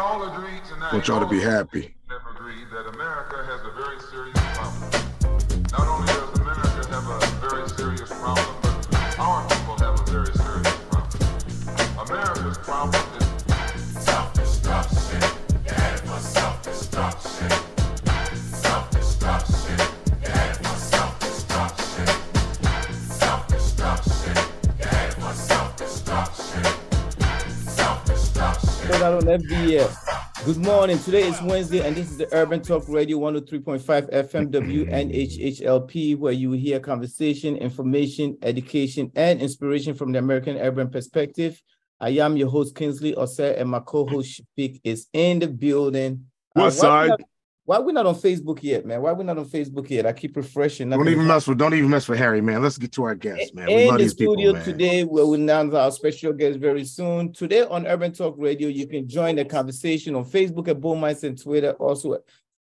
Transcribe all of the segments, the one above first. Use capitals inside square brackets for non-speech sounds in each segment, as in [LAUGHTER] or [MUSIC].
all agree tonight. Want y'all to be happy. Have agreed Self-destruction. On every year. Good morning. Today is Wednesday, and this is the Urban Talk Radio 103.5 FM WNHHLP, where you will hear conversation, information, education, and inspiration from the American urban perspective. I am your host, Kingsley Osei, and my co-host Shafiq is in the building. Uh, What we side? Why we not on Facebook yet, man? Why we not on Facebook yet? I keep refreshing. Don't even mess with don't even mess with Harry, man. Let's get to our guests, man. We in the people, studio man. today, we will announce our special guest very soon. Today on Urban Talk Radio, you can join the conversation on Facebook at Bull Minds and Twitter, also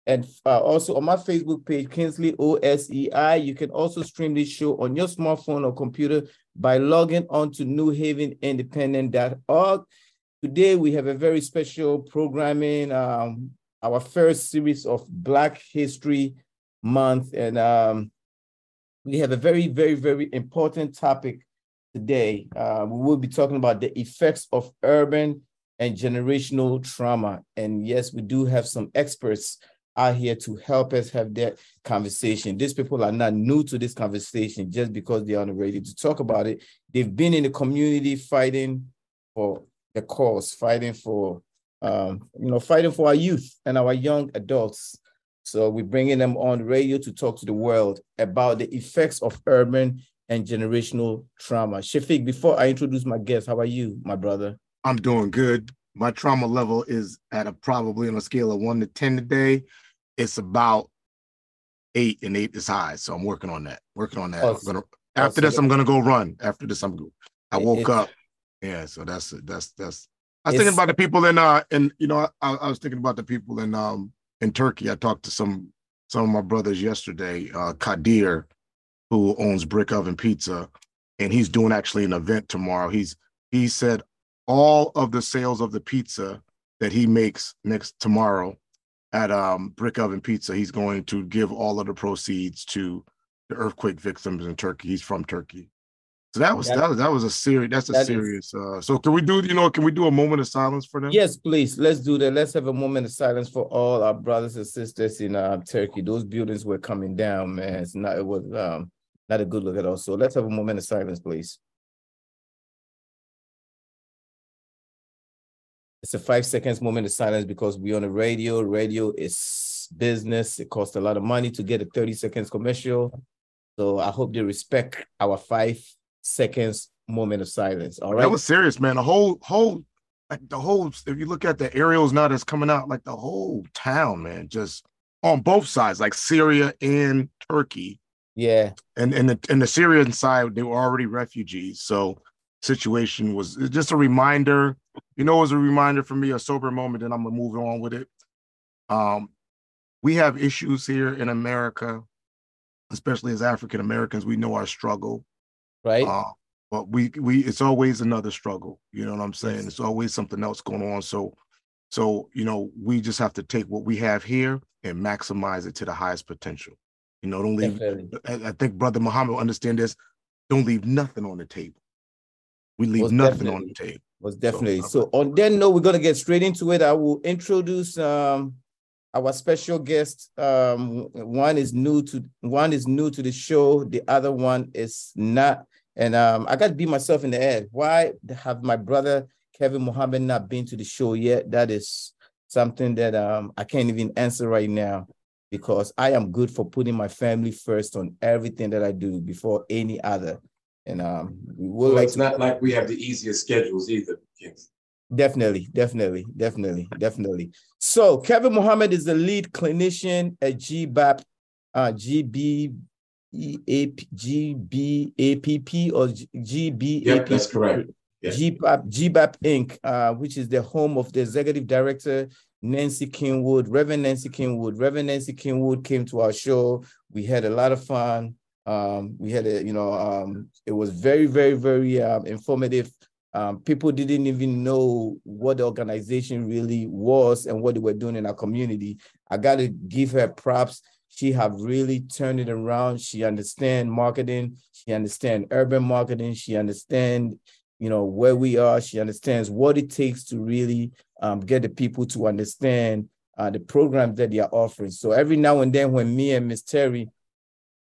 and uh, also on my Facebook page, Kingsley OSEI. You can also stream this show on your smartphone or computer by logging on to newhavenindependent.org. Today we have a very special programming, um, our first series of Black History Month, and um, we have a very, very, very important topic today. Uh, we will be talking about the effects of urban and generational trauma. And yes, we do have some experts out here to help us have that conversation. These people are not new to this conversation just because they aren't ready to talk about it. They've been in the community fighting for the cause, fighting for, um, you know, fighting for our youth and our young adults. So we're bringing them on radio to talk to the world about the effects of urban and generational trauma. Shafiq, before I introduce my guest, how are you, my brother? I'm doing good. My trauma level is at a probably on a scale of one to ten today. It's about eight, and eight is high. So I'm working on that. Working on that. Awesome. gonna after Awesome. this, I'm gonna go run. After this, I'm go. I It- woke up. Yeah, so that's that's that's. I was It's- thinking about the people in uh and you know I, I was thinking about the people in um in Turkey. I talked to some some of my brothers yesterday. Uh, Kadir, who owns Brick Oven Pizza, and he's doing actually an event tomorrow. He's he said all of the sales of the pizza that he makes next tomorrow at um Brick Oven Pizza, he's going to give all of the proceeds to the earthquake victims in Turkey. He's from Turkey. So that was That- that was that was a serious that's a that serious uh so can we do you know can we do a moment of silence for them? Yes, please. Let's do that. Let's have a moment of silence for all our brothers and sisters in uh, Turkey. Those buildings were coming down, man. It's not. It was um, not a good look at all. So let's have a moment of silence, please. It's a five seconds moment of silence because we're on the radio. Radio is business. It costs a lot of money to get a 30 seconds commercial. So I hope they respect our five seconds moment of silence. All right. That was serious, man. The whole whole like the whole if you look at the aerials now that's coming out, like the whole town, man, just on both sides, like Syria and Turkey. yeah. And and the and the Syrian side, they were already refugees. So situation was just a reminder. You know, it was a reminder for me, a sober moment, and I'm gonna move on with it. Um, we have issues here in America, especially as African Americans. We know our struggle. Right. Uh, but we we it's always another struggle. You know what I'm saying? It's always something else going on. So so you know we just have to take what we have here and maximize it to the highest potential. You know, don't leave. Definitely. I, think Brother Muhammad will understand this. Don't leave nothing on the table. We leave Most nothing on the table. Was definitely uh, so. On that note, we're gonna get straight into it. I will introduce um our special guest. Um, one is new to one is new to the show. The other one is not. And um, I got to beat myself in the head. Why have my brother Kevin Mohammed not been to the show yet? That is something that um I can't even answer right now because I am good for putting my family first on everything that I do before any other. And um, we would Well, like it's to not like we have the easiest schedules either. Kings. Definitely, definitely, definitely, definitely. So Kevin Mohammed is the lead clinician at GBAP, uh, GB, GBAPP or GBAPP. Yep, that's correct. Yeah. GBAP, GBAP Inc., uh, which is the home of the executive director, Nancy Kingwood, Reverend Nancy Kingwood. Reverend Nancy Kingwood came to our show. We had a lot of fun. Um, we had a, you know, um, it was very, very, very um, informative Um, people didn't even know what the organization really was and what they were doing in our community. I got to give her props. She have really turned it around. She understand marketing. She understand urban marketing. She understand, you know, where we are. She understands what it takes to really um, get the people to understand uh, the programs that they are offering. So every now and then, when me and Miss Terry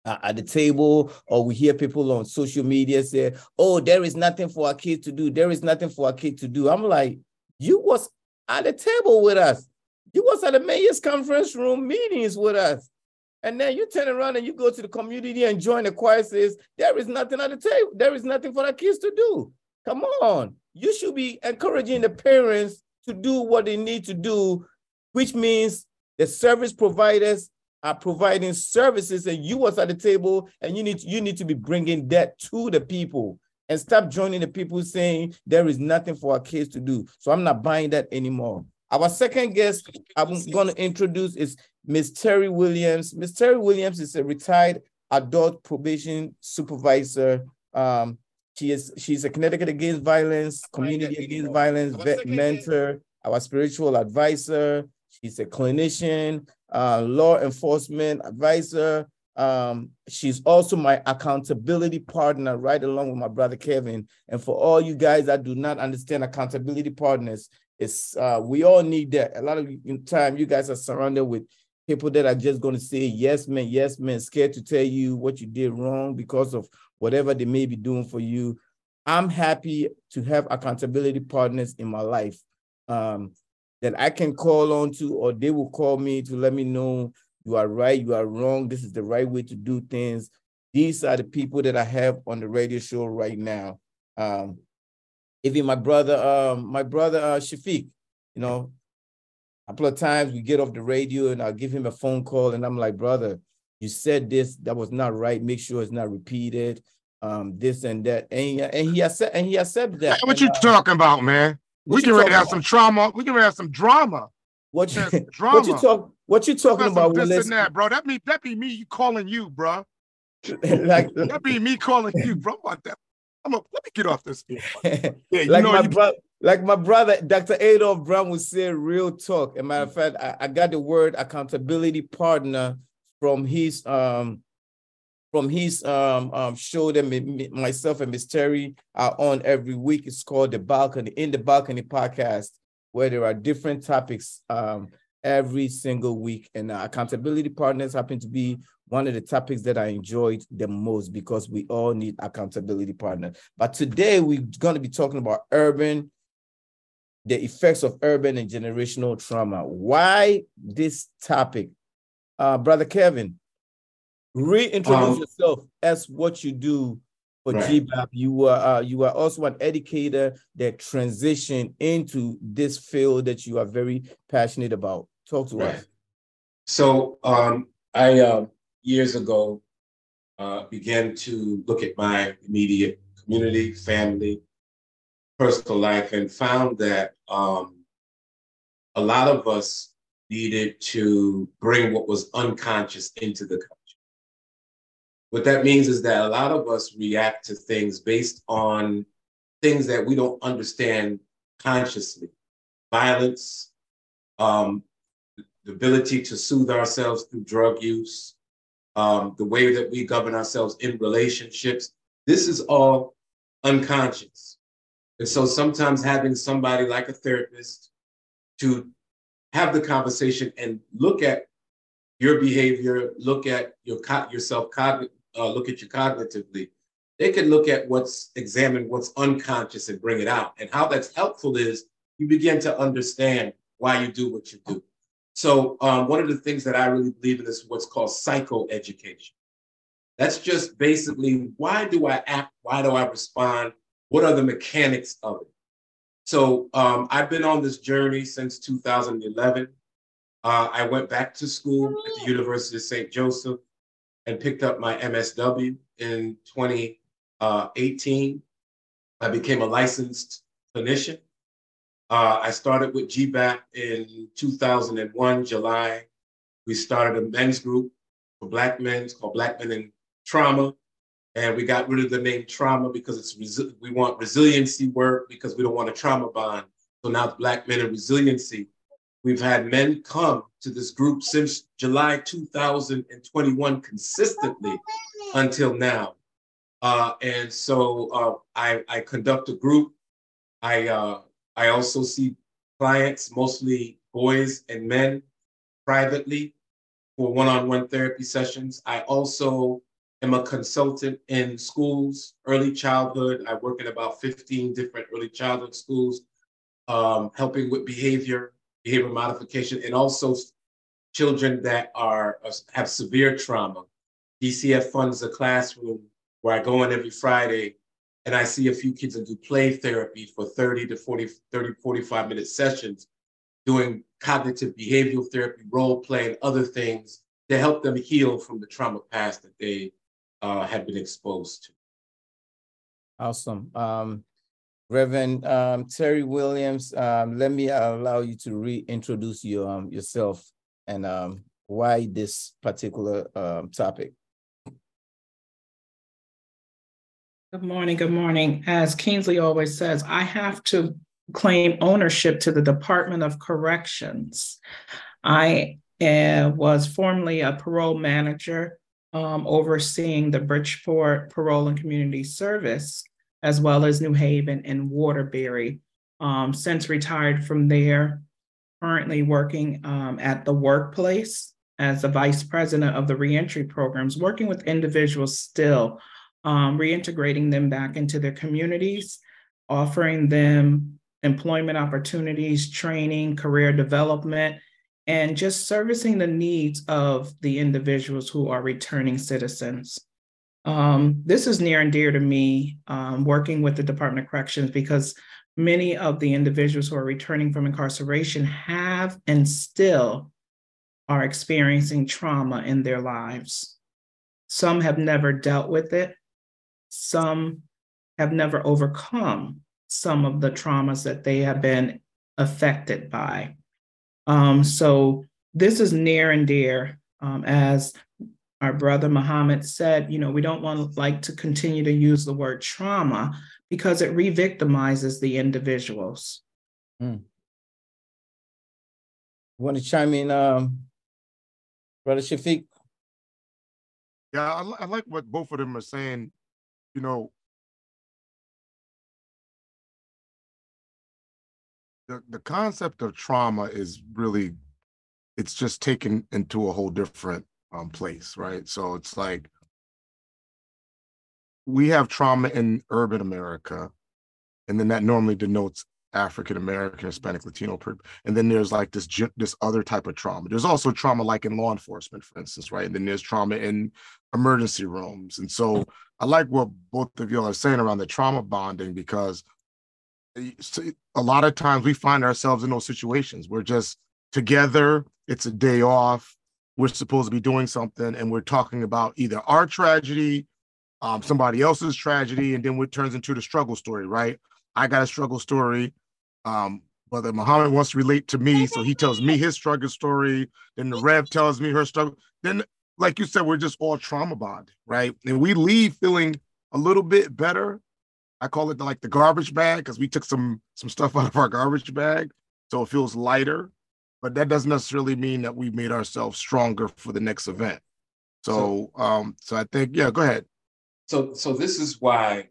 at the table, or we hear people on social media say, "Oh, there is nothing for our kids to do. There is nothing for our kids to do." I'm like, "You was at the table with us. You was at the mayor's conference room meetings with us." And then you turn around and you go to the community and join the choir says, there is nothing at the table. There is nothing for the kids to do. Come on. You should be encouraging the parents to do what they need to do, which means the service providers are providing services and you was at the table and you need to, you need to be bringing that to the people and stop joining the people saying there is nothing for our kids to do. So I'm not buying that anymore. Our second guest I'm going to introduce is Miss Terry Williams. Miss Terry Williams is a retired adult probation supervisor. Um, she is she's a Connecticut Against Violence, Community Against Violence vet mentor, our spiritual advisor. She's a clinician, uh, law enforcement advisor. Um, she's also my accountability partner, right along with my brother Kevin. And for all you guys that do not understand accountability partners, it's uh, we all need that. A lot of time, you guys are surrounded with people that are just going to say yes, man, yes, man, scared to tell you what you did wrong because of whatever they may be doing for you. I'm happy to have accountability partners in my life um, that I can call on to, or they will call me to let me know you are right, you are wrong, this is the right way to do things. These are the people that I have on the radio show right now. Um, even my brother, um, my brother uh, Shafiq, you know, a couple of times we get off the radio and I'll give him a phone call and I'm like, brother, you said this, that was not right. Make sure it's not repeated. Um, this and that. And he, and he has said and he accepted that. What And, you uh, talking about, man? We can ready to have some trauma. We can ready to have some drama. what you, There's [LAUGHS] what you drama. talk what you talking about, this Willis? and that, bro. That be that be me calling you, bro. [LAUGHS] like That be me calling you, bro. [LAUGHS] What that? I'm a, let me get off this. [LAUGHS] Yeah, you like know my you, brother, like my brother, Dr. Adolph Brown would say, real talk. A matter of fact, I, I got the word accountability partner from his um from his um, um show that me- me- myself and Miss Terry are on every week. It's called the Balcony in the Balcony podcast, where there are different topics um every single week. And accountability partners happen to be one of the topics that I enjoyed the most because we all need accountability partners. But today we're going to be talking about urban, the effects of urban and generational trauma. Why this topic? Uh, Brother Kevin, reintroduce Um, yourself as what you do for Right. GBAP. You are uh, you are also an educator that transitioned into this field that you are very passionate about. Talk to Right. us. So um, I uh, years ago uh, began to look at my immediate community, family, personal life, and found that um, a lot of us needed to bring what was unconscious into the culture. What that means is that a lot of us react to things based on things that we don't understand consciously. Violence, um, the ability to soothe ourselves through drug use, um, the way that we govern ourselves in relationships. This is all unconscious. And so sometimes having somebody like a therapist to have the conversation and look at your behavior, look at your co- yourself, uh, look at you cognitively. They can look at what's examine what's unconscious and bring it out. And how that's helpful is you begin to understand why you do what you do. So um, one of the things that I really believe in is what's called psychoeducation. That's just basically why do I act? Why do I respond? What are the mechanics of it? So um, I've been on this journey since 2011. Uh, I went back to school at the University of St. Joseph and picked up my MSW in 2018. I became a licensed clinician. Uh, I started with GBAP in 2001, July. We started a men's group for Black men, called Black Men in Trauma. And we got rid of the name trauma because it's resi- we want resiliency work because we don't want a trauma bond. So now Black Men and Resiliency. We've had men come to this group since July 2021 consistently until now. Uh, and so uh, I, I conduct a group. I, uh, I also see clients, mostly boys and men, privately for one-on-one therapy sessions. I also am a consultant in schools, early childhood. I work in about 15 different early childhood schools, um, helping with behavior, behavior modification, and also children that are have severe trauma. DCF funds a classroom where I go in every Friday and I see a few kids and do play therapy for 30 to 40, 30, 45 minute sessions, doing cognitive behavioral therapy, role play, and other things to help them heal from the trauma past that they uh, have been exposed to. Awesome. Um, Reverend um, Terry Williams, um, let me allow you to reintroduce um, yourself and um, why this particular um, topic. Good morning, good morning. As Kingsley always says, I have to claim ownership to the Department of Corrections. I uh, was formerly a parole manager um, overseeing the Bridgeport Parole and Community Service, as well as New Haven and Waterbury. Um, since retired from there, currently working um, at the workplace as the vice president of the reentry programs, working with individuals still, um, reintegrating them back into their communities, offering them employment opportunities, training, career development, and just servicing the needs of the individuals who are returning citizens. Um, this is near and dear to me, um, working with the Department of Corrections, because many of the individuals who are returning from incarceration have and still are experiencing trauma in their lives. Some have never dealt with it. Some have never overcome some of the traumas that they have been affected by. Um, so this is near and dear, um, as our brother Muhammad said, you know, we don't want to like to continue to use the word trauma because it re-victimizes the individuals. Mm. Want to chime in, um, Brother Shafiq? Yeah, I, I like what both of them are saying. You know, the, the concept of trauma is really it's just taken into a whole different um, place right? So it's like we have trauma in urban america and then that normally denotes african american hispanic latino and then there's like this this other type of trauma there's also trauma like in law enforcement for instance right and then there's trauma in emergency rooms and so i like what both of y'all are saying around the trauma bonding because a lot of times we find ourselves in those situations. We're just together. It's a day off. We're supposed to be doing something, and we're talking about either our tragedy, um, somebody else's tragedy, and then it turns into the struggle story, right? I got a struggle story. Um, Brother Muhammad wants to relate to me, so he tells me his struggle story. Then the Rev tells me her struggle. Then, like you said, we're just all trauma bond, right? And we leave feeling a little bit better I call it like the garbage bag because we took some some stuff out of our garbage bag, so it feels lighter. But that doesn't necessarily mean that we made ourselves stronger for the next event. So, so um, so I think yeah, go ahead. So, so this is why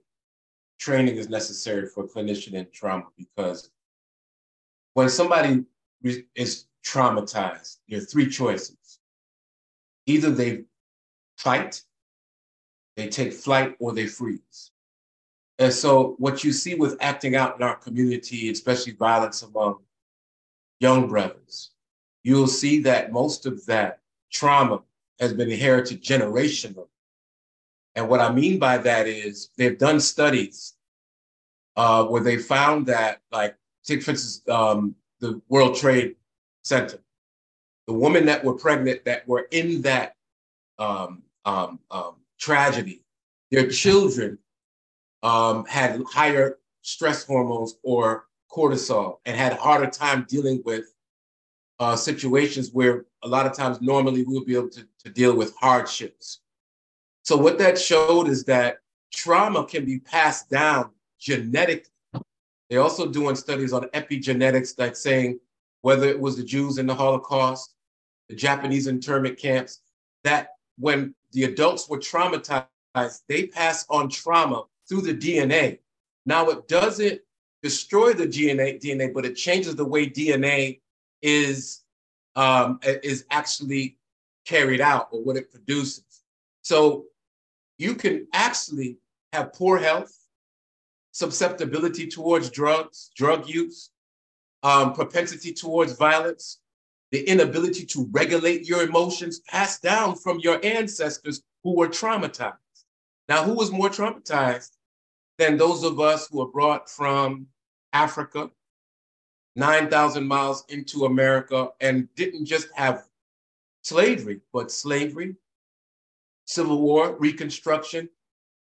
training is necessary for clinician in trauma because when somebody is traumatized, there are three choices. Either they fight, they take flight, or they freeze. And so, what you see with acting out in our community, especially violence among young brothers, you'll see that most of that trauma has been inherited generationally. And what I mean by that is they've done studies uh, where they found that, like, take for instance, um, the World Trade Center, the women that were pregnant that were in that um, um, um tragedy, their children um, had higher stress hormones or cortisol and had a harder time dealing with uh, situations where a lot of times normally we would be able to, to deal with hardships. So what that showed is that trauma can be passed down genetically. They're also doing studies on epigenetics, like saying whether it was the Jews in the Holocaust, the Japanese internment camps, that when the adults were traumatized, they pass on trauma through the DNA. Now it doesn't destroy the DNA, DNA, but it changes the way DNA is um, is actually carried out or what it produces. So you can actually have poor health, susceptibility towards drugs, drug use, um, propensity towards violence, the inability to regulate your emotions passed down from your ancestors who were traumatized. Now, who was more traumatized than those of us who were brought from Africa, 9,000 miles into America, and didn't just have slavery, but slavery, Civil War, Reconstruction,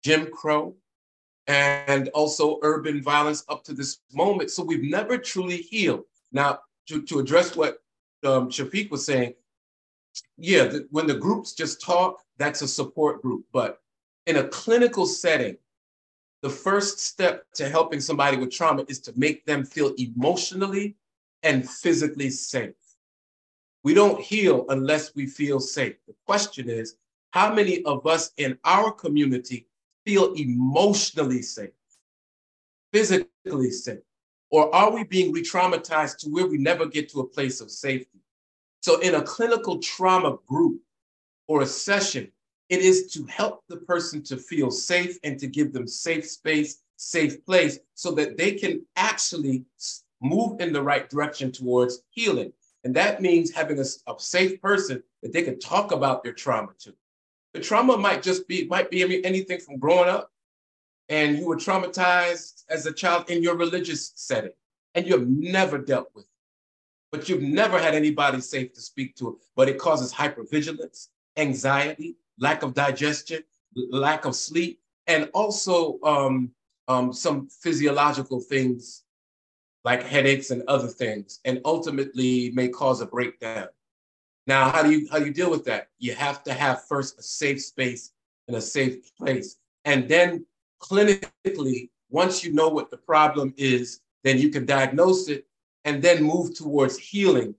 Jim Crow, and also urban violence up to this moment. So we've never truly healed. Now, to, to address what um, Shafiq was saying, yeah, the, when the groups just talk, that's a support group. But in a clinical setting, the first step to helping somebody with trauma is to make them feel emotionally and physically safe. We don't heal unless we feel safe. The question is, how many of us in our community feel emotionally safe, physically safe? Or are we being re traumatized to where we never get to a place of safety? So, in a clinical trauma group or a session, it is to help the person to feel safe and to give them safe space, safe place, so that they can actually move in the right direction towards healing. And that means having a, a safe person that they can talk about their trauma to. The trauma might just be, might be anything from growing up and you were traumatized as a child in your religious setting and you have never dealt with it. But you've never had anybody safe to speak to but it causes hypervigilance, anxiety, lack of digestion, lack of sleep, and also um, um, some physiological things like headaches and other things, and ultimately may cause a breakdown. Now, how do you how do you deal with that? You have to have first a safe space and a safe place, and then clinically, once you know what the problem is, then you can diagnose it and then move towards healing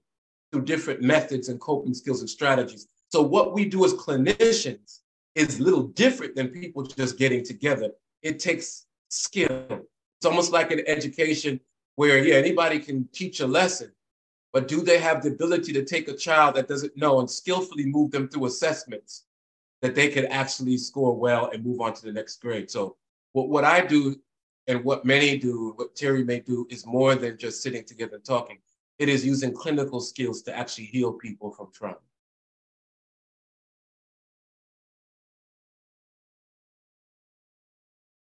through different methods and coping skills and strategies. So what we do as clinicians is a little different than people just getting together. It takes skill. It's almost like an education where, yeah, anybody can teach a lesson, but do they have the ability to take a child that doesn't know and skillfully move them through assessments that they could actually score well and move on to the next grade? So what, what I do and what many do, what Terry may do, is more than just sitting together and talking. It is using clinical skills to actually heal people from trauma.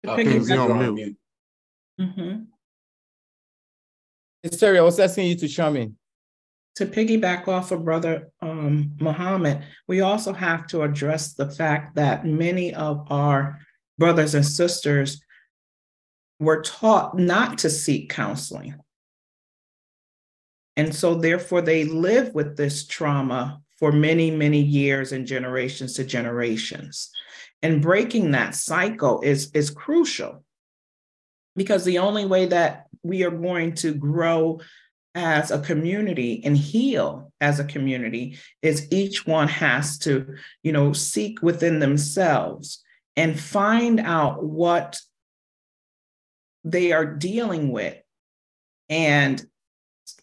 To Uh, piggyback- on you're on mute. mute. Mhm. Terry, I was asking you to chime in. To piggyback off of Brother um, Muhammad, we also have to address the fact that many of our brothers and sisters were taught not to seek counseling. And so, therefore, they live with this trauma for many, many years and generations to generations. And breaking that cycle is, is crucial because the only way that we are going to grow as a community and heal as a community is each one has to, you know, seek within themselves and find out what they are dealing with and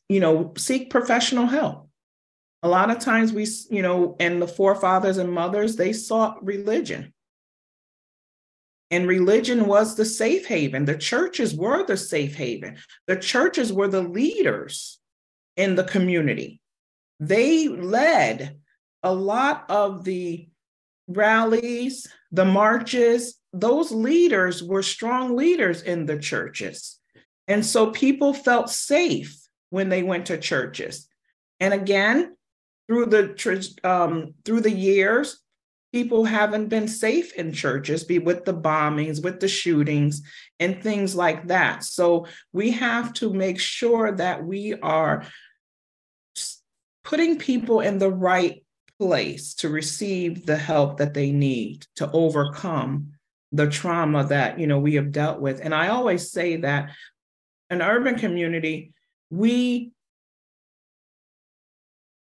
you know seek professional help. A lot of times we you know and the forefathers and mothers they sought religion and religion was the safe haven the churches were the safe haven the churches were the leaders in the community they led a lot of the rallies the marches those leaders were strong leaders in the churches. And so people felt safe when they went to churches. And again, through the um, through the years, people haven't been safe in churches, be with the bombings, with the shootings, and things like that. So we have to make sure that we are putting people in the right place to receive the help that they need to overcome the trauma that you know we have dealt with and i always say that an urban community we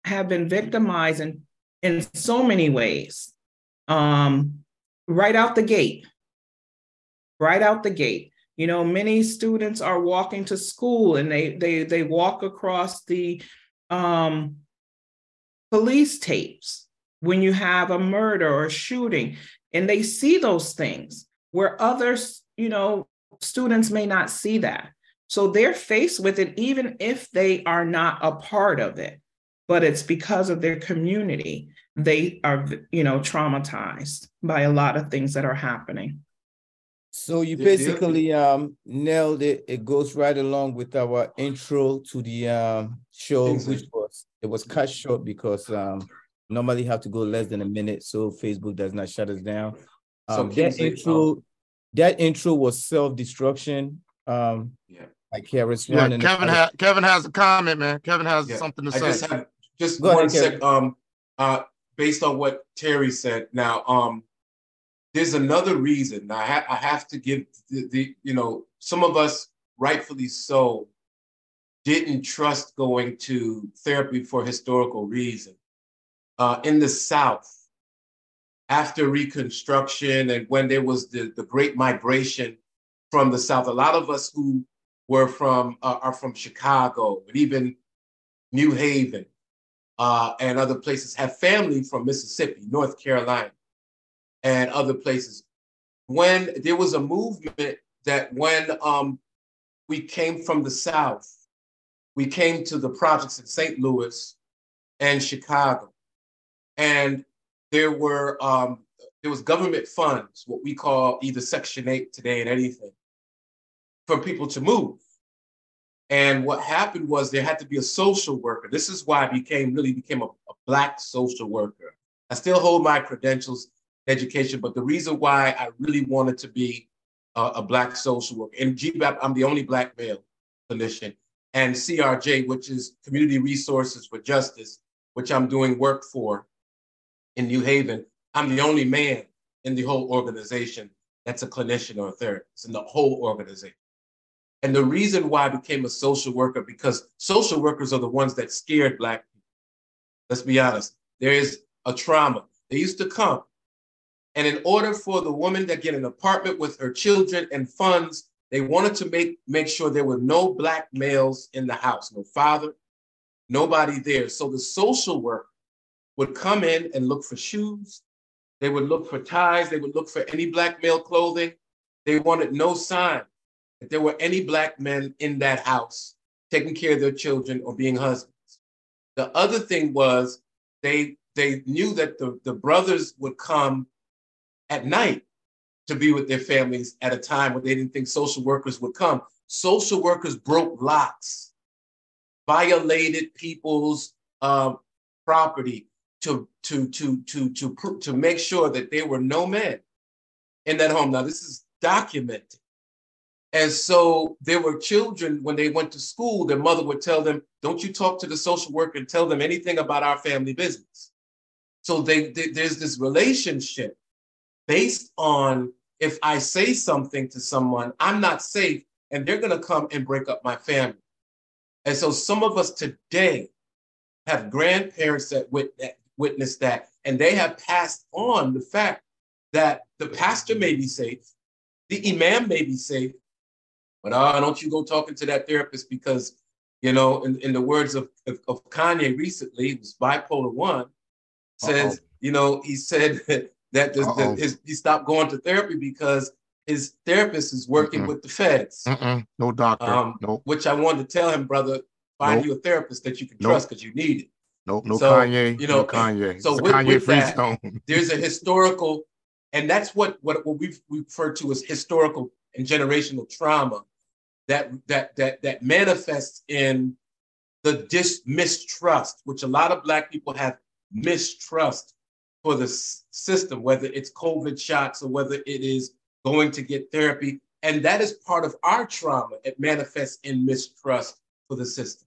have been victimized in, in so many ways um, right out the gate right out the gate. You know many students are walking to school and they they they walk across the um, police tapes when you have a murder or a shooting and they see those things where others you know students may not see that. So they're faced with it even if they are not a part of it but it's because of their community they are you know traumatized by a lot of things that are happening So you The- the other- basically um nailed it. It goes right along with our intro to the um show, Exactly. which was it was cut short because um normally have to go less than a minute so Facebook does not shut us down. So Um, that Kingsley, intro, that intro was self-destruction. Um, Yeah. like Harris Yeah, one. and Kevin has Kevin has a comment, man. Kevin has Yeah, something to I say. just have just Go ahead, one Kevin. sec. Um, uh, based on what Terry said, now um, there's another reason. I, ha- I have to give the, the you know some of us rightfully so didn't trust going to therapy for historical reason. Uh, in the South, after Reconstruction and when there was the, the Great Migration from the South, a lot of us who were from uh, are from Chicago and even New Haven uh, and other places have family from Mississippi, North Carolina, and other places. When there was a movement that when um, we came from the South, we came to the projects in St. Louis and Chicago, and there were um, there was government funds, what we call either Section Eight today and anything, for people to move. And what happened was there had to be a social worker. This is why I became really became a, a black social worker. I still hold my credentials, education, but the reason why I really wanted to be a, a black social worker in GBAP, I'm the only black male clinician, and CRJ, which is Community Resources for Justice, which I'm doing work for in New Haven. I'm the only man in the whole organization that's a clinician or a therapist in the whole organization. And the reason why I became a social worker, because social workers are the ones that scared Black people. Let's be honest. There is a trauma. They used to come. And in order for the woman to get an apartment with her children and funds, they wanted to make, make sure there were no Black males in the house, no father, nobody there. So the social worker would come in and look for shoes. They would look for ties. They would look for any Black male clothing. They wanted no sign that there were any black men in that house taking care of their children or being husbands. The other thing was they they knew that the, the brothers would come at night to be with their families at a time when they didn't think social workers would come. Social workers broke locks, violated people's um, property to, to, to, to, to, to, to make sure that there were no men in that home. Now, this is documented. And so there were children when they went to school, their mother would tell them, Don't you talk to the social worker and tell them anything about our family business. So they, they, there's this relationship based on if I say something to someone, I'm not safe, and they're going to come and break up my family. And so some of us today have grandparents that wit- that witnessed that, and they have passed on the fact that the pastor may be safe, the imam may be safe, but uh, don't you go talking to that therapist because, you know, in, in the words of, of, of Kanye recently, it was bipolar one, says, Uh-oh. you know, he said [LAUGHS] that the, the, Uh-oh. his, he stopped going to therapy because his therapist is working Mm-mm. with the feds, Mm-mm, no doctor. Um, nope. which I wanted to tell him, brother, find Nope. you a therapist that you can Nope. trust because you need it. Nope. No so, Kanye. you no know, Kanye. so with- Kanye with that- freestone. there's a historical, and that's what what, what we've we refer to as historical and generational trauma that that that that manifests in the dis mistrust, which a lot of black people have mistrust for the s- system, whether it's COVID shots or whether it is going to get therapy. And that is part of our trauma. It manifests in mistrust for the system.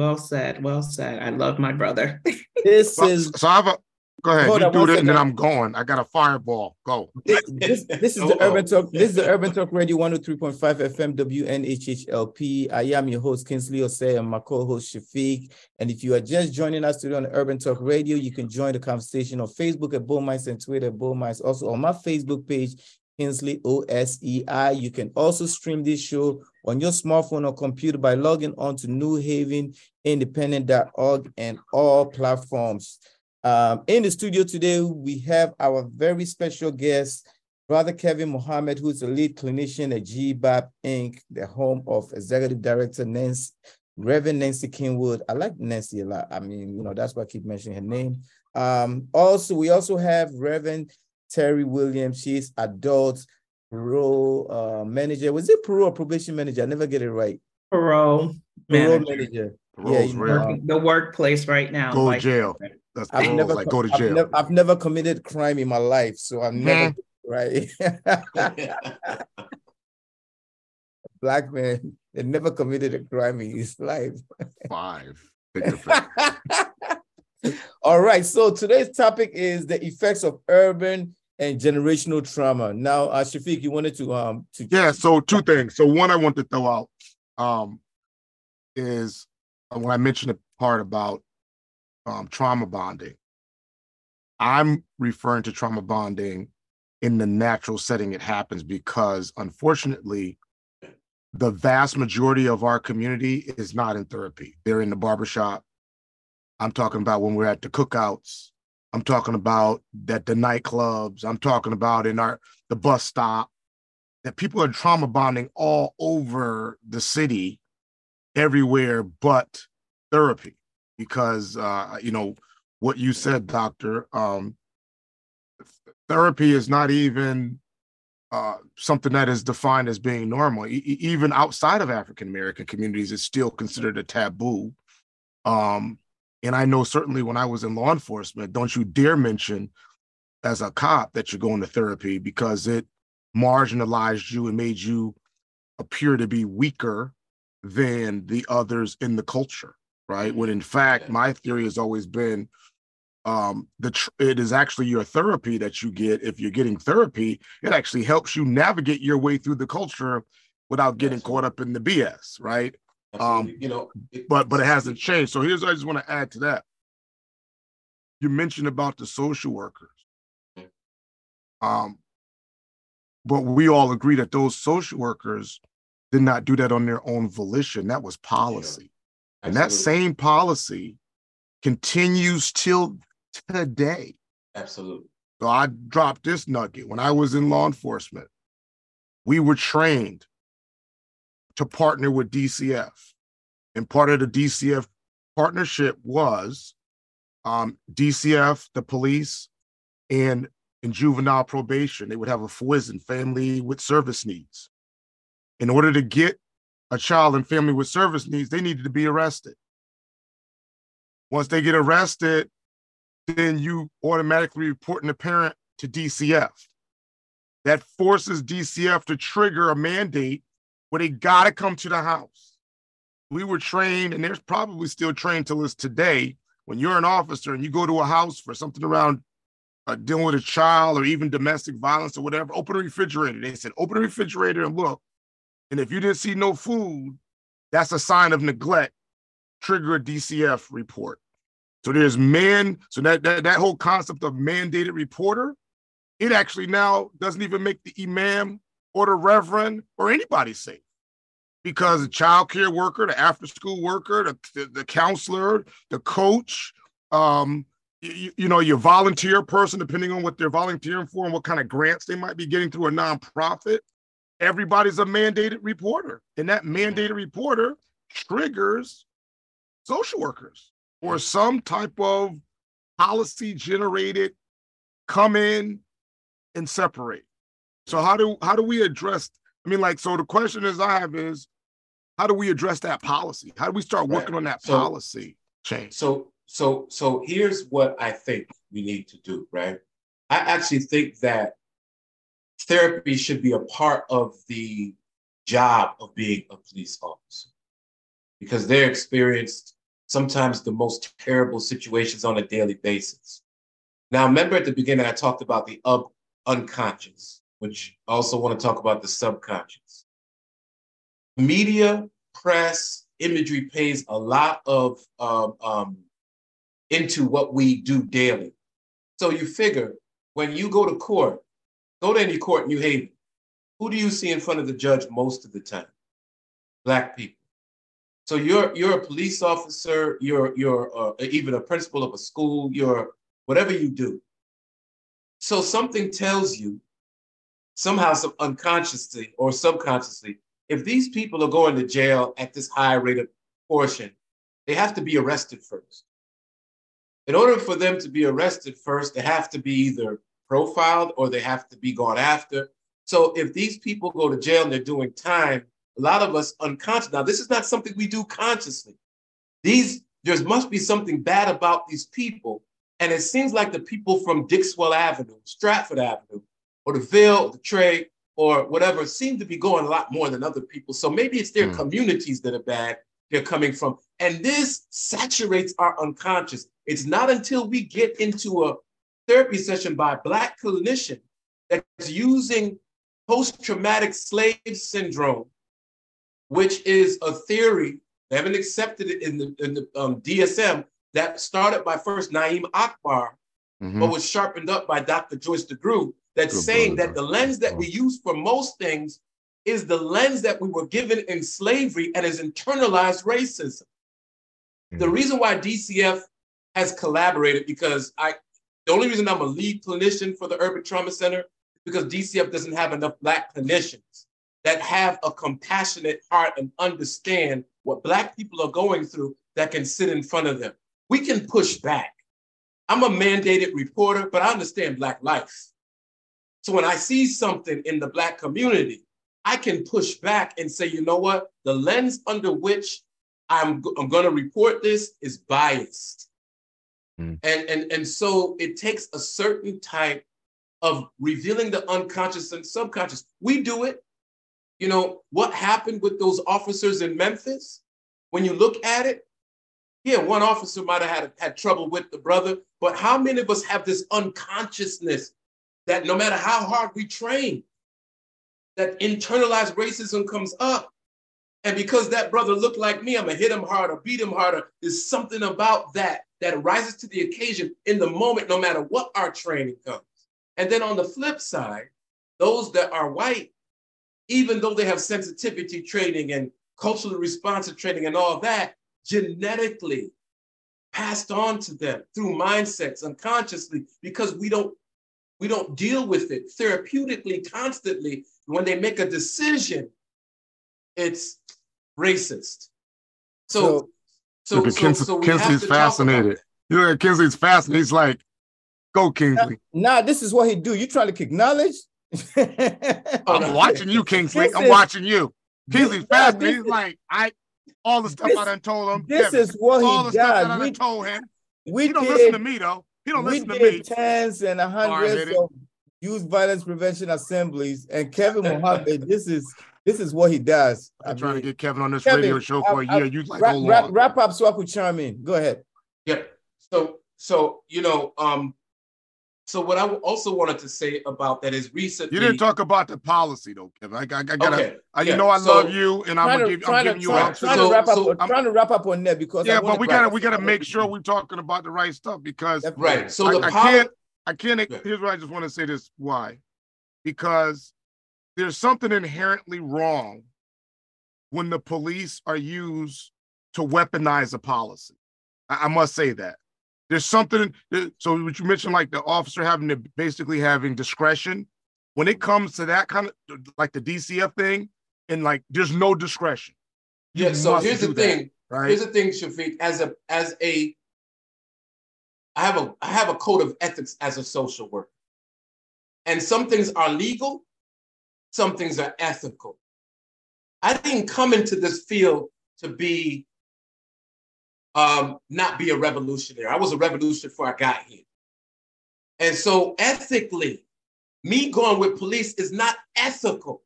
well said well said i love my brother [LAUGHS] This So, is so I have a, go ahead, Hold you on do one it and then. I'm going. I got a fireball. Go. this, this, this is the Uh-oh. Urban Talk. This is the [LAUGHS] Urban Talk Radio 103.5 FM WNHHLP. I am your host, Kingsley Osei, and my co-host Shafiq. And if you are just joining us today on Urban Talk Radio, you can join the conversation on Facebook at Bull Mice and Twitter at Bull Mice. Also on my Facebook page, Kingsley OSEI. You can also stream this show on your smartphone or computer by logging on to newhavenindependent.org and all platforms. Um, in the studio today, we have our very special guest, Brother Kevin Mohammed, who's the lead clinician at GBAP Inc., the home of Executive Director Nancy, Reverend Nancy Kingwood. I like Nancy a lot. I mean, you know, that's why I keep mentioning her name. Um, also, we also have Reverend Terry Williams. She's adult parole uh, manager. Was it parole or probation manager? I never get it right. Parole Parole manager, manager. Parole's you know, the workplace right now. Go to like- jail. That's I've parole's never, like go to I've jail. never, I've never committed crime in my life, so I'm never right. [LAUGHS] [LAUGHS] Black man that never committed a crime in his life. Five. Take the fifth. All right, so today's topic is the effects of urban and generational trauma. Now, uh, Shafiq, you wanted to um to Yeah, so two things. So one I want to throw out um is uh, when I mentioned the part about um trauma bonding. I'm referring to trauma bonding in the natural setting it happens because unfortunately the vast majority of our community is not in therapy. They're in the barbershop. I'm talking about when we're at the cookouts. I'm talking about at the nightclubs. I'm talking about in our the bus stop that people are trauma bonding all over the city, everywhere but therapy. Because uh, you know what you said, doctor. Um, therapy is not even uh, something that is defined as being normal. E- even outside of African American communities, it's still considered a taboo. Um, and I know certainly when I was in law enforcement, don't you dare mention as a cop that you're going to therapy because it marginalized you and made you appear to be weaker than the others in the culture, right? When in fact, my theory has always been um the tr- it is actually your therapy that you get. If you're getting therapy it actually helps you navigate your way through the culture without getting Yes. caught up in the bs right? Absolutely. you know, it- but but it hasn't changed. So here's what i just want to add to that. You mentioned about the social workers. Um but we all agree that those social workers did not do that on their own volition. That was policy and that same policy continues till today absolutely. So I dropped this nugget. When I was in law enforcement, we were trained to partner with DCF. And part of the DCF partnership was um, DCF, the police, and in juvenile probation, they would have a FWISN, family with service needs. In order to get a child and family with service needs, they needed to be arrested. Once they get arrested, then you automatically reporting the parent to DCF. That forces DCF to trigger a mandate where they got to come to the house. We were trained, and there's probably still trained till this today. When you're an officer and you go to a house for something around uh, dealing with a child or even domestic violence or whatever, open the refrigerator. They said, open the refrigerator and look. And if you didn't see no food, that's a sign of neglect. Trigger a DCF report. So there's man, so that, that that whole concept of mandated reporter, it actually now doesn't even make the imam or the reverend or anybody safe. Because the child care worker, the after school worker, the, the, the counselor, the coach, um, you, you know, your volunteer person, depending on what they're volunteering for and what kind of grants they might be getting through a nonprofit, everybody's a mandated reporter. And that mandated reporter triggers social workers or some type of policy generated come in and separate. So how do how do we address? I mean, like, so the question is I have is how do we address that policy? How do we start Right. working on that So- policy change? So, so, so here's what I think we need to do, right? I actually think that therapy should be a part of the job of being a police officer because they're experienced sometimes the most terrible situations on a daily basis. Now, remember at the beginning, I talked about the up unconscious, which I also want to talk about the subconscious. Media, press, imagery pays a lot of um, um, into what we do daily. So you figure when you go to court, go to any court in New Haven, who do you see in front of the judge most of the time? Black people. So you're you're a police officer, you're you're uh, even a principal of a school, you're whatever you do. So something tells you somehow some unconsciously or subconsciously if these people are going to jail at this high rate of portion, they have to be arrested first. In order for them to be arrested first, they have to be either profiled or they have to be gone after. So if these people go to jail and they're doing time, a lot of us unconscious. Now, this is not something we do consciously. These there must be something bad about these people. And it seems like the people from Dixwell Avenue, Stratford Avenue, or the Ville, the Trey, or whatever seem to be going a lot more than other people. So maybe it's their Mm. communities that are bad they're coming from. And this saturates our unconscious. It's not until we get into a therapy session by a Black clinician that's using post traumatic slave syndrome, which is a theory, they haven't accepted it in the, in the um, DSM, that started by first Na'im Akbar, Mhm. but was sharpened up by Dr. Joyce DeGruy, that's Good saying brother, that the lens that we use for most things is the lens that we were given in slavery and is internalized racism. The Mm. reason why DCF has collaborated, because I, the only reason I'm a lead clinician for the Urban Trauma Center, is because DCF doesn't have enough Black clinicians that have a compassionate heart and understand what Black people are going through that can sit in front of them. We can push back. I'm a mandated reporter, but I understand Black life. So when I see something in the Black community, I can push back and say, you know what? The lens under which I'm, I'm going to report this is biased. Mm. And, and, and so it takes a certain type of revealing the unconscious and subconscious. We do it. You know, what happened with those officers in Memphis? When you look at it, yeah, one officer might have had, had trouble with the brother, but how many of us have this unconsciousness that no matter how hard we train, that internalized racism comes up. And because that brother looked like me, I'm gonna hit him harder, beat him harder. There's something about that that rises to the occasion in the moment, no matter what our training comes. And then on the flip side, those that are white, even though they have sensitivity training and culturally responsive training and all that, genetically passed on to them through mindsets unconsciously because we don't we don't deal with it therapeutically constantly when they make a decision it's racist so so Look at so, Kingsley, so Kingsley's to talk about fascinated. You know, at Kingsley's fascinated. He's like, go Kingsley. Nah, this is what he do. You trying to kick knowledge? [LAUGHS] I'm watching you, Kingsley. This I'm is- watching you. Kingsley's fascinated. He's like, I all the stuff This- I done told him. This Kevin, is what all the he stuff that I does. done We, told him. we He don't did, listen to me though. He don't listen to did me. tens and hundreds Hard-headed. of youth violence prevention assemblies, and Kevin [LAUGHS] Muhammad. this is this is what he does. I I'm trying to get Kevin on this Kevin, radio show for a I- I- year. You like, wrap, hold wrap, wrap up so I could chime in. Go ahead. Yeah. So so you know um so what I also wanted to say about that is recently You didn't talk about the policy though, Kevin. I, I, I gotta. okay uh, you yeah, know I so- love you, and I'm Trying gonna to, give. I'm to, you trying, out. trying So- to wrap up. so on, I'm- trying to wrap up on that because Yeah, wanna but we gotta we gotta make sure we're talking about the right stuff because right so I, the I poli- can't I can't Yeah. here's what I just want to say this why. Because there's something inherently wrong when the police are used to weaponize a policy. I, I must say that. There's something so what you mentioned like the officer having to basically having discretion. When it comes to that kind of like the DCF thing, and like there's no discretion. You yeah so here's the do that, thing right? Here's the thing, Shafiq. As a as a, I have a I have a code of ethics as a social worker, and some things are legal, some things are ethical. I didn't come into this field to be, um, not be a revolutionary. I was a revolutionary before I got here, and so ethically, me going with police is not ethical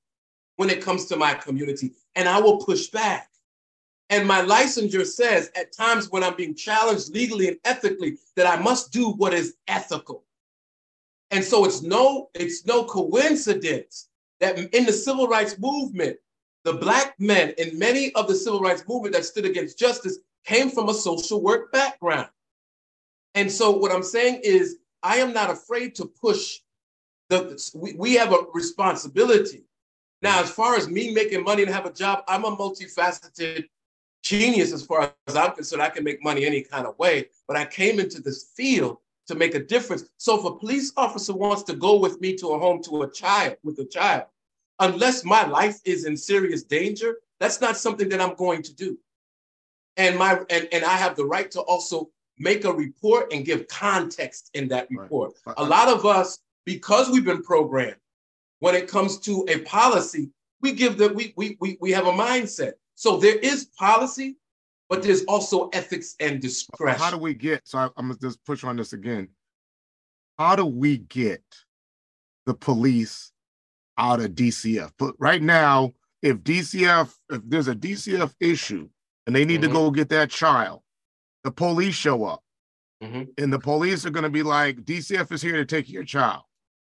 when it comes to my community, and I will push back. And my licensure says at times when I'm being challenged legally and ethically that I must do what is ethical. And so it's no, it's no coincidence that in the civil rights movement, the black men in many of the civil rights movement that stood against justice came from a social work background. And so what I'm saying is I am not afraid to push the we, we have a responsibility. Now, as far as me making money and have a job, I'm a multifaceted genius as far as I'm concerned. I can make money any kind of way, but I came into this field to make a difference. So if a police officer wants to go with me to a home to a child with a child, unless my life is in serious danger, that's not something that I'm going to do. And my and, and I have the right to also make a report and give context in that report. Right. A lot of us, because we've been programmed, when it comes to a policy, we give the we we we, we have a mindset. So there is policy, but there's also ethics and discretion. How do we get, so I, I'm gonna just push on this again. How do we get the police out of DCF? But right now, if DCF, if there's a DCF issue and they need Mhm. to go get that child, the police show up. Mhm. And the police are gonna be like, DCF is here to take your child.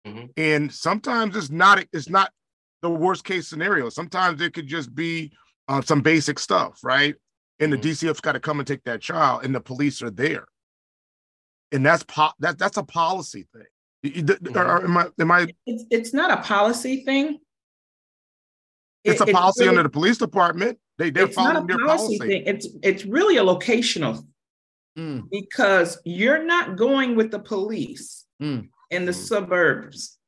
Mhm. And sometimes it's not, it's not the worst case scenario. Sometimes it could just be uh, some basic stuff, right? And the Mhm. DCF's got to come and take that child, and the police are there. And that's po- that that's a policy thing. Th- or- Am I, am I, It's, it's not a policy thing. it's It- a policy under really- the police department. They they're It's not a following their policy policy. thing. It's, it's really a locational Mm, because you're not going with the police Mm. in the Mm. suburbs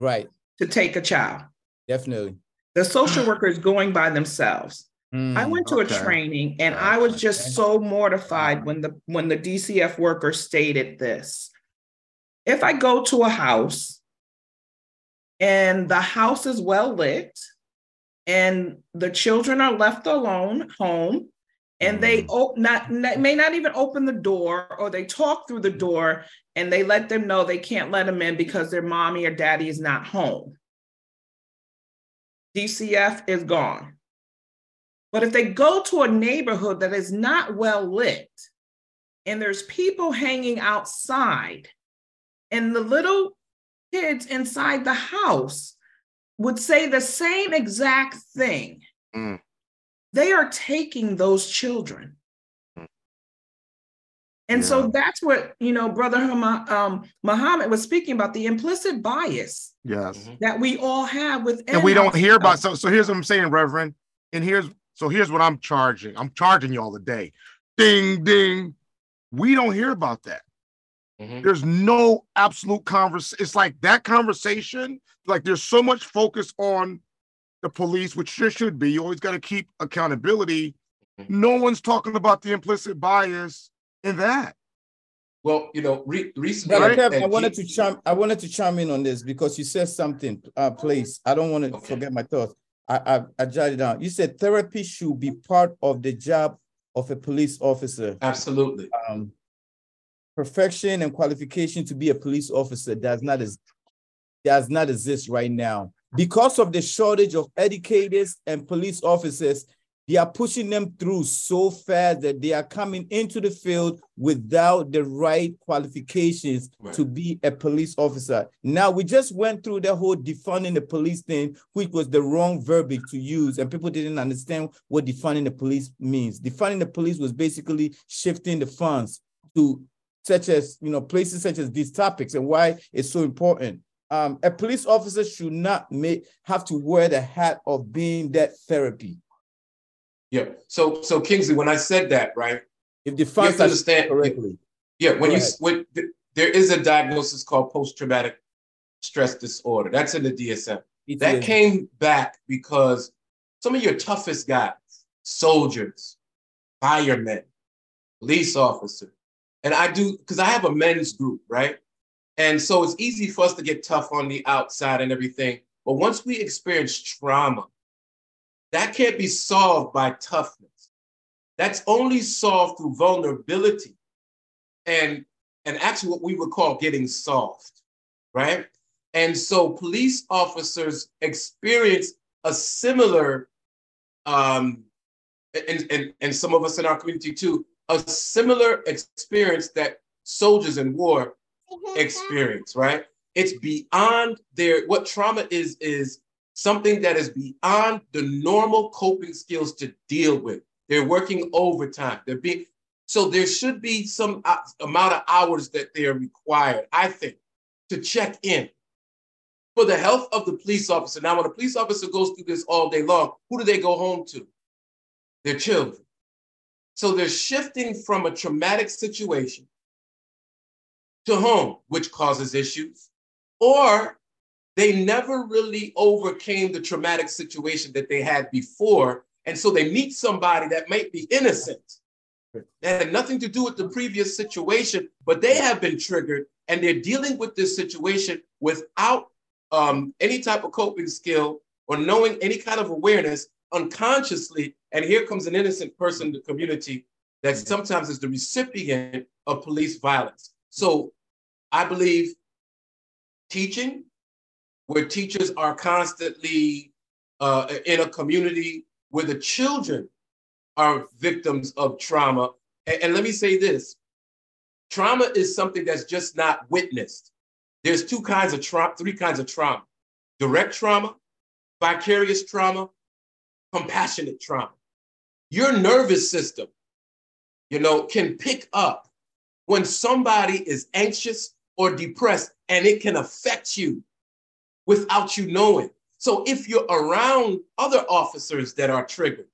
right, to take a child. definitely. The social worker is going by themselves. I Mm, went to okay. a training and I was just so mortified when the when the DCF worker stated this. If I go to a house and the house is well lit and the children are left alone home and they o- not, not may not even open the door or they talk through the door and they let them know they can't let them in because their mommy or daddy is not home. DCF is gone. But if they go to a neighborhood that is not well lit and there's people hanging outside and the little kids inside the house would say the same exact thing, Mm. they are taking those children. Mm. And Yeah. so that's what, you know, Brother Hama- um, Muhammad was speaking about the implicit bias Yes. Mhm. that we all have within. And we don't hear about so so here's what I'm saying, Reverend. And here's so here's what I'm charging. I'm charging y'all today. Ding ding. We don't hear about that. Mhm. There's no absolute conversation. It's like that conversation, like there's so much focus on the police, which there should be. You always got to keep accountability. Mhm. No one's talking about the implicit bias in that. Well, you know, re- recently, Brother Right. Kev, I wanted G- to chime. I wanted to chime in on this because you said something. Uh, please, I don't want to Okay. forget my thoughts. I, I I jotted down. You said therapy should be part of the job of a police officer. absolutely. Um, perfection and qualification to be a police officer does not does not exist right now because of the shortage of educators and police officers. They are pushing them through so fast that they are coming into the field without the right qualifications Right. to be a police officer. Now we just went through the whole defunding the police thing, which was the wrong verbiage to use, and people didn't understand what defunding the police means. Defunding the police was basically shifting the funds to such as you know places such as these topics and why it's so important. Um, a police officer should not make have to wear the hat of being that therapy. Yeah. So, so Kingsley, when I said that, right? If the You have to understand. correctly. Yeah. When Go you ahead. when th- there is a diagnosis called post-traumatic stress disorder. That's in the DSM. That PTSD. came back because some of your toughest guys, soldiers, firemen, police officers, and I do because I have a men's group, right? And so it's easy for us to get tough on the outside and everything. But once we experience trauma, that can't be solved by toughness. That's only solved through vulnerability and, and actually what we would call getting soft, right? And so police officers experience a similar um, and, and, and some of us in our community too, a similar experience that soldiers in war experience, right? It's beyond their what trauma is is something that is beyond the normal coping skills to deal with. They're working overtime. They're being so there should be some uh, amount of hours that they are required, I think, to check in for the health of the police officer. Now, when a police officer goes through this all day long, who do they go home to? Their children. So they're shifting from a traumatic situation to home, which causes issues, or they never really overcame the traumatic situation that they had before. And so they meet somebody that might be innocent. That had nothing to do with the previous situation, but they have been triggered and they're dealing with this situation without um, any type of coping skill or knowing any kind of awareness unconsciously. And here comes an innocent person in the community that sometimes is the recipient of police violence. So I believe teaching, where teachers are constantly uh, in a community where the children are victims of trauma. And, and let me say this trauma is something that's just not witnessed. There's two kinds of trauma, three kinds of trauma direct trauma, vicarious trauma, compassionate trauma. Your nervous system, you know, can pick up when somebody is anxious or depressed and it can affect you without you knowing. So if you're around other officers that are triggered,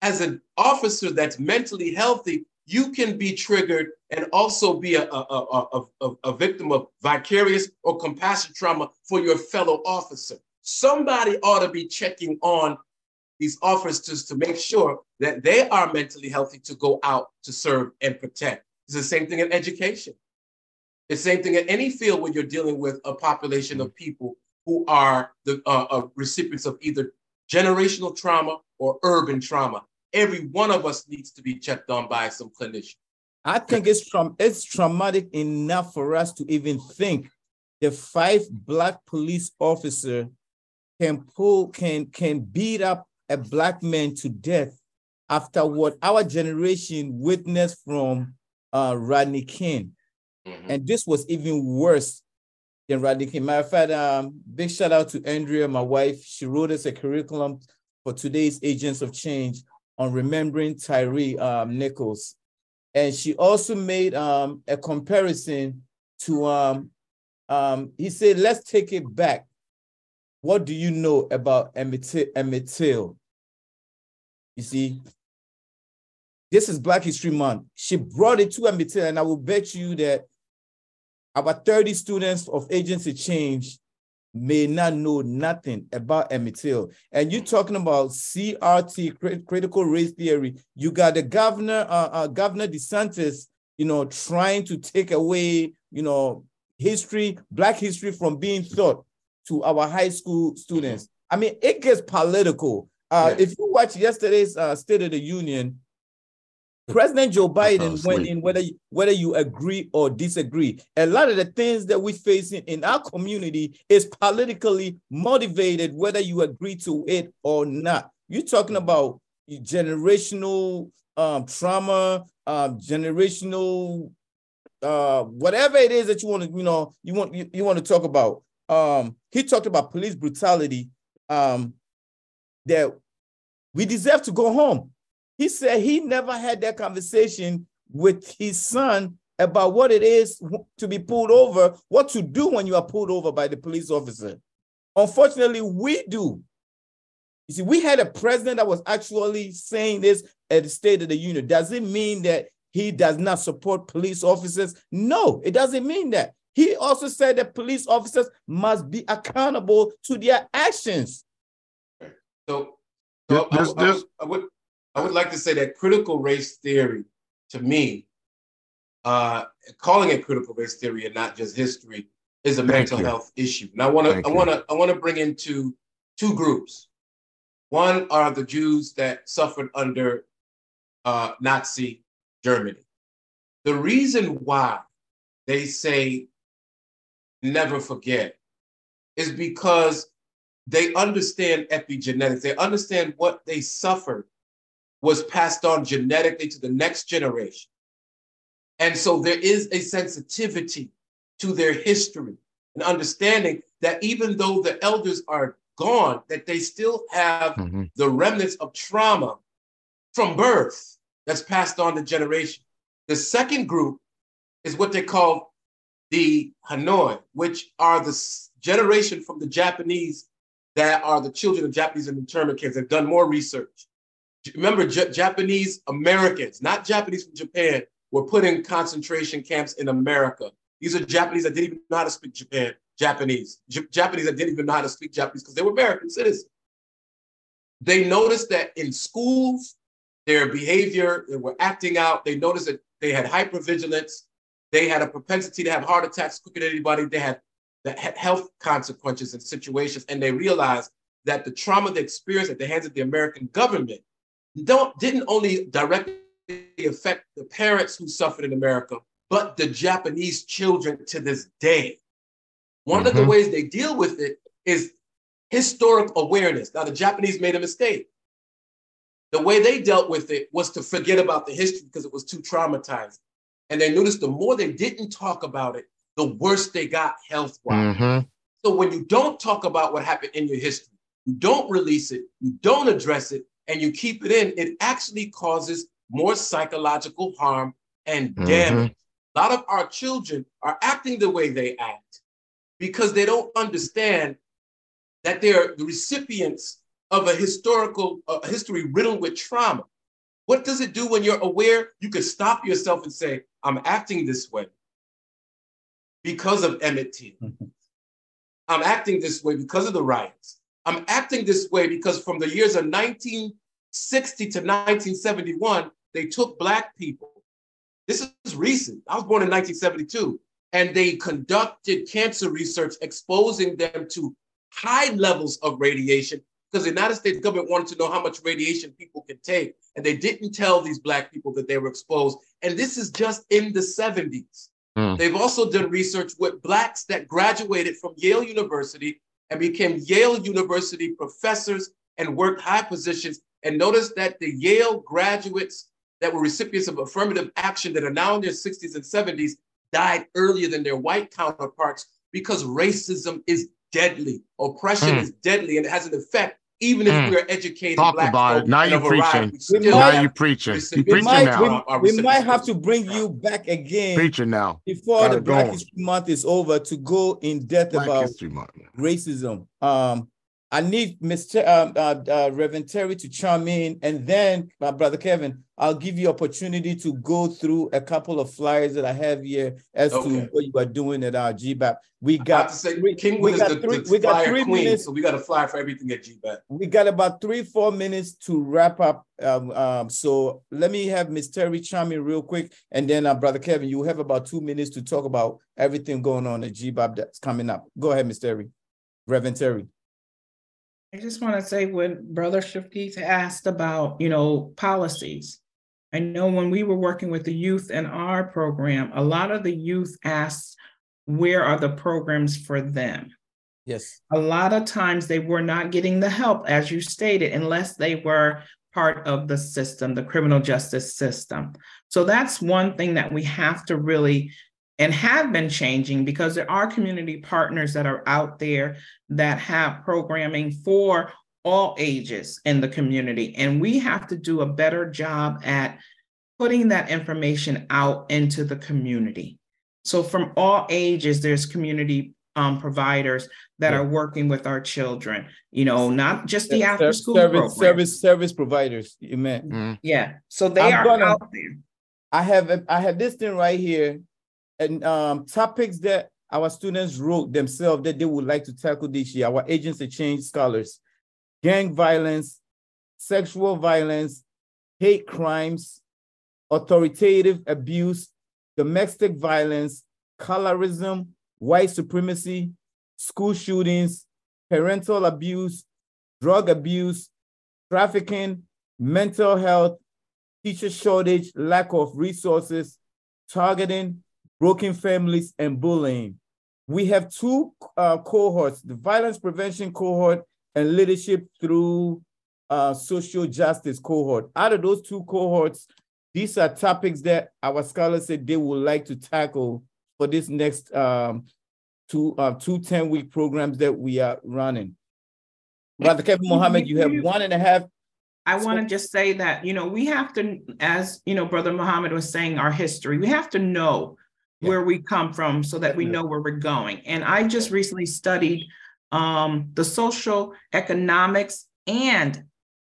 as an officer that's mentally healthy, you can be triggered and also be a, a, a, a, a victim of vicarious or compassion trauma for your fellow officer. Somebody ought to be checking on these officers to make sure that they are mentally healthy to go out to serve and protect. It's the same thing in education. It's the same thing in any field when you're dealing with a population of mm-hmm. people who are the uh, uh, recipients of either generational trauma or urban trauma every one of us needs to be checked on by some clinician. I think it's from it's traumatic enough for us to even think the five black police officer can pull can can beat up a black man to death after what our generation witnessed from uh, Rodney King. Mm-hmm. And this was even worse Rodney King. Matter of fact, um, big shout out to Andrea, my wife. She wrote us a curriculum for today's Agents of Change on remembering Tyre um, Nichols. And she also made um, a comparison to, um, um, he said, let's take it back. What do you know about Emmett Till? You see, this is Black History Month. She brought it to Emmett Till, and I will bet you that about 30 students of Agency Change may not know nothing about Emmett Till. And you're talking about CRT, critical race theory. You got the governor, uh, uh, Governor DeSantis, you know, trying to take away, you know, history, Black history from being taught to our high school students. I mean, it gets political. Uh, yeah. If you watch yesterday's uh, State of the Union, President Joe Biden went in whether whether you agree or disagree. A lot of the things that we face in, in our community is politically motivated, whether you agree to it or not. You're talking about generational um, trauma, um, generational uh, whatever it is that you want to, you know, you want you, you want to talk about. Um, he talked about police brutality. Um, that we deserve to go home. He said he never had that conversation with his son about what it is to be pulled over, what to do when you are pulled over by the police officer. Unfortunately, we do. You see, we had a president that was actually saying this at the State of the Union. Does it mean that he does not support police officers? No, it doesn't mean that. He also said that police officers must be accountable to their actions. So, so there's, I, there's, I, I, would I would like to say that critical race theory, to me, uh, calling it critical race theory and not just history, is a Thank mental you. health issue. And I want to, I want to, I want to bring into two groups. One are the Jews that suffered under uh, Nazi Germany. The reason why they say never forget is because they understand epigenetics. They understand what they suffered was passed on genetically to the next generation. And so there is a sensitivity to their history and understanding that even though the elders are gone, that they still have Mhm. the remnants of trauma from birth that's passed on to generation. The second group is what they call the Hanoi, which are the generation from the Japanese that are the children of Japanese internment camps. They've done more research. Remember, J- Japanese Americans, not Japanese from Japan, were put in concentration camps in America. These are Japanese that didn't even know how to speak Japan Japanese. J- Japanese that didn't even know how to speak Japanese because they were American citizens. They noticed that in schools, their behavior, they were acting out. They noticed that they had hypervigilance. They had a propensity to have heart attacks quicker than anybody. They had he- health consequences and situations, and they realized that the trauma they experienced at the hands of the American government don't didn't only directly affect the parents who suffered in America, but the Japanese children to this day. One of the Mhm. ways they deal with it is historic awareness. Now, the Japanese made a mistake. The way they dealt with it was to forget about the history because it was too traumatizing. And they noticed the more they didn't talk about it, the worse they got health wise. Mhm. So when you don't talk about what happened in your history, you don't release it, you don't address it, and you keep it in, it actually causes more psychological harm and damage. A lot of our children are acting the way they act because they don't understand that they're the recipients of a historical uh, history riddled with trauma. What does it do when you're aware? You can stop yourself and say, I'm acting this way because of Emmett Till. I'm acting this way because of the riots. I'm acting this way because from the years of 1960 to 1971, they took Black people. This is recent. I was born in 1972. And they conducted cancer research exposing them to high levels of radiation because the United States government wanted to know how much radiation people could take. And they didn't tell these Black people that they were exposed. And this is just in the 70s. Mm. They've also done research with Blacks that graduated from Yale University and became Yale University professors and worked high positions. And notice that the Yale graduates that were recipients of affirmative action that are now in their 60s and 70s died earlier than their white counterparts because racism is deadly. Oppression Mm. is deadly and it has an effect, even if Mm. we are educated. Talk Black about it. Now you're preaching. we We might- Now have you preaching. You preaching might, now. we, Our- our we might have to bring you back again Preaching now. before Got the Black. History Month is over to go in depth Black about History racism. Um, I need Mr. Um, uh, uh, Reverend Terry to chime in, and then my brother Kevin, I'll give you opportunity to go through a couple of flyers that I have here as Okay. to what you are doing at our GBAP. We got to say, we is got the, three- the we got three queen, minutes. so we got a flyer for everything at GBAP. we got about three, four minutes to wrap up. Um, um, so let me have Miss Terry chime in real quick, and then uh, brother Kevin, you have about two minutes to talk about everything going on at GBAP that's coming up. Go ahead, Miss Terry, Reverend Terry. I just want to say when Brother Shafik asked about, you know, policies. I know when we were working with the youth in our program, a lot of the youth asked, where are the programs for them? Yes. A lot of times they were not getting the help, as you stated, unless they were part of the system, the criminal justice system. So that's one thing that we have to really and have been changing because there are community partners that are out there that have programming for all ages in the community. And we have to do a better job at putting that information out into the community. So, from all ages, there's community um, providers that Yeah. are working with our children, you know, not just the after school service, service, service providers. You meant. Mhm. Yeah. So, they I'm are gonna- out there. I have I have this thing right here, and um topics that our students wrote themselves that they would like to tackle this year. Our agents of change scholars, gang violence, sexual violence, hate crimes, authoritative abuse, domestic violence, colorism, white supremacy, school shootings, parental abuse, drug abuse, trafficking, mental health, teacher shortage, lack of resources, targeting, broken families, and bullying. We have two uh, cohorts, the violence prevention cohort and leadership through uh, social justice cohort. Out of those two cohorts, these are topics that our scholars said they would like to tackle for this next um, two uh, two 10 week programs that we are running. Brother Kevin Muhammad, you have one and a half. I want to just say that, you know, we have to, as you know, Brother Muhammad was saying, our history, we have to know Yeah. where we come from so that we know where we're going. And I just recently studied um, the social economics and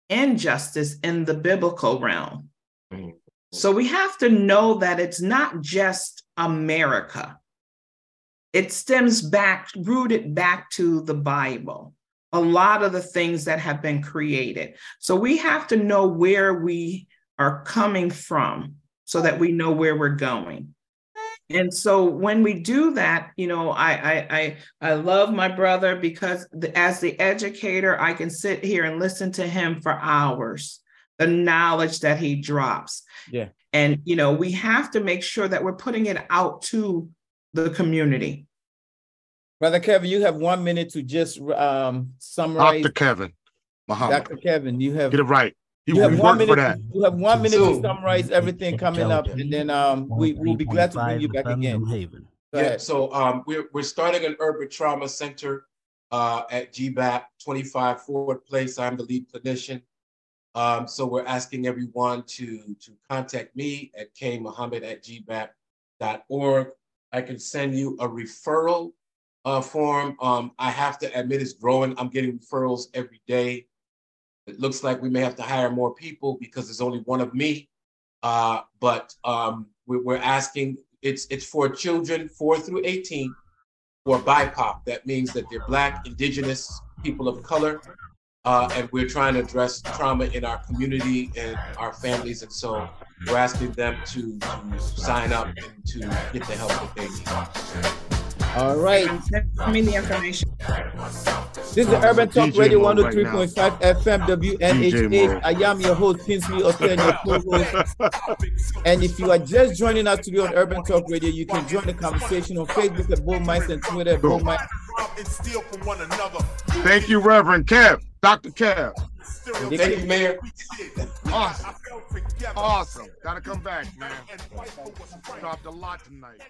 injustice in the biblical realm. Mhm. So we have to know that it's not just America. It stems back, rooted back to the Bible. A lot of the things that have been created. So we have to know where we are coming from so that we know where we're going. And so when we do that, you know, I I I, I love my brother because the, as the educator, I can sit here and listen to him for hours. The knowledge that he drops. Yeah. And you know, we have to make sure that we're putting it out to the community. Brother Kevin, you have one minute to just um, summarize. Dr. Kevin Muhammad. Dr. Kevin, you have Get it right. He, you have we one worked for minute. that. You have one minute to summarize everything coming up, and then um, we will be glad to bring you back again. Haven. Yeah, so um, we're, we're starting an urban trauma center uh, at GBAP 25 Ford Place. I'm the lead clinician. Um, so we're asking everyone to, to contact me at kmuhammad at gbap.org. I can send you a referral uh, form. Um, I have to admit it's growing. I'm getting referrals every day. It looks like we may have to hire more people because there's only one of me. Uh, but um, we, we're asking, it's, it's for children four through 18 who are BIPOC. That means that they're Black, Indigenous, people of color. Uh, and we're trying to address trauma in our community and our families. And so we're asking them to, to sign up and to get the help that they need. All right. Send me the information. This is Urban Talk DJ Radio mode right 103.5 FM DJ WNHH. mode. I am your host, Kingsley Osei, your co-host. And if you are just joining us today on Urban Talk Radio, you can join the conversation on Facebook at Bull Mice and Twitter at Bull Mice. and steal from one another. Thank you, Reverend Kev. Dr. Kev. Thank you, Mayor. Awesome. Awesome. Gotta come back, man. Dropped a lot tonight.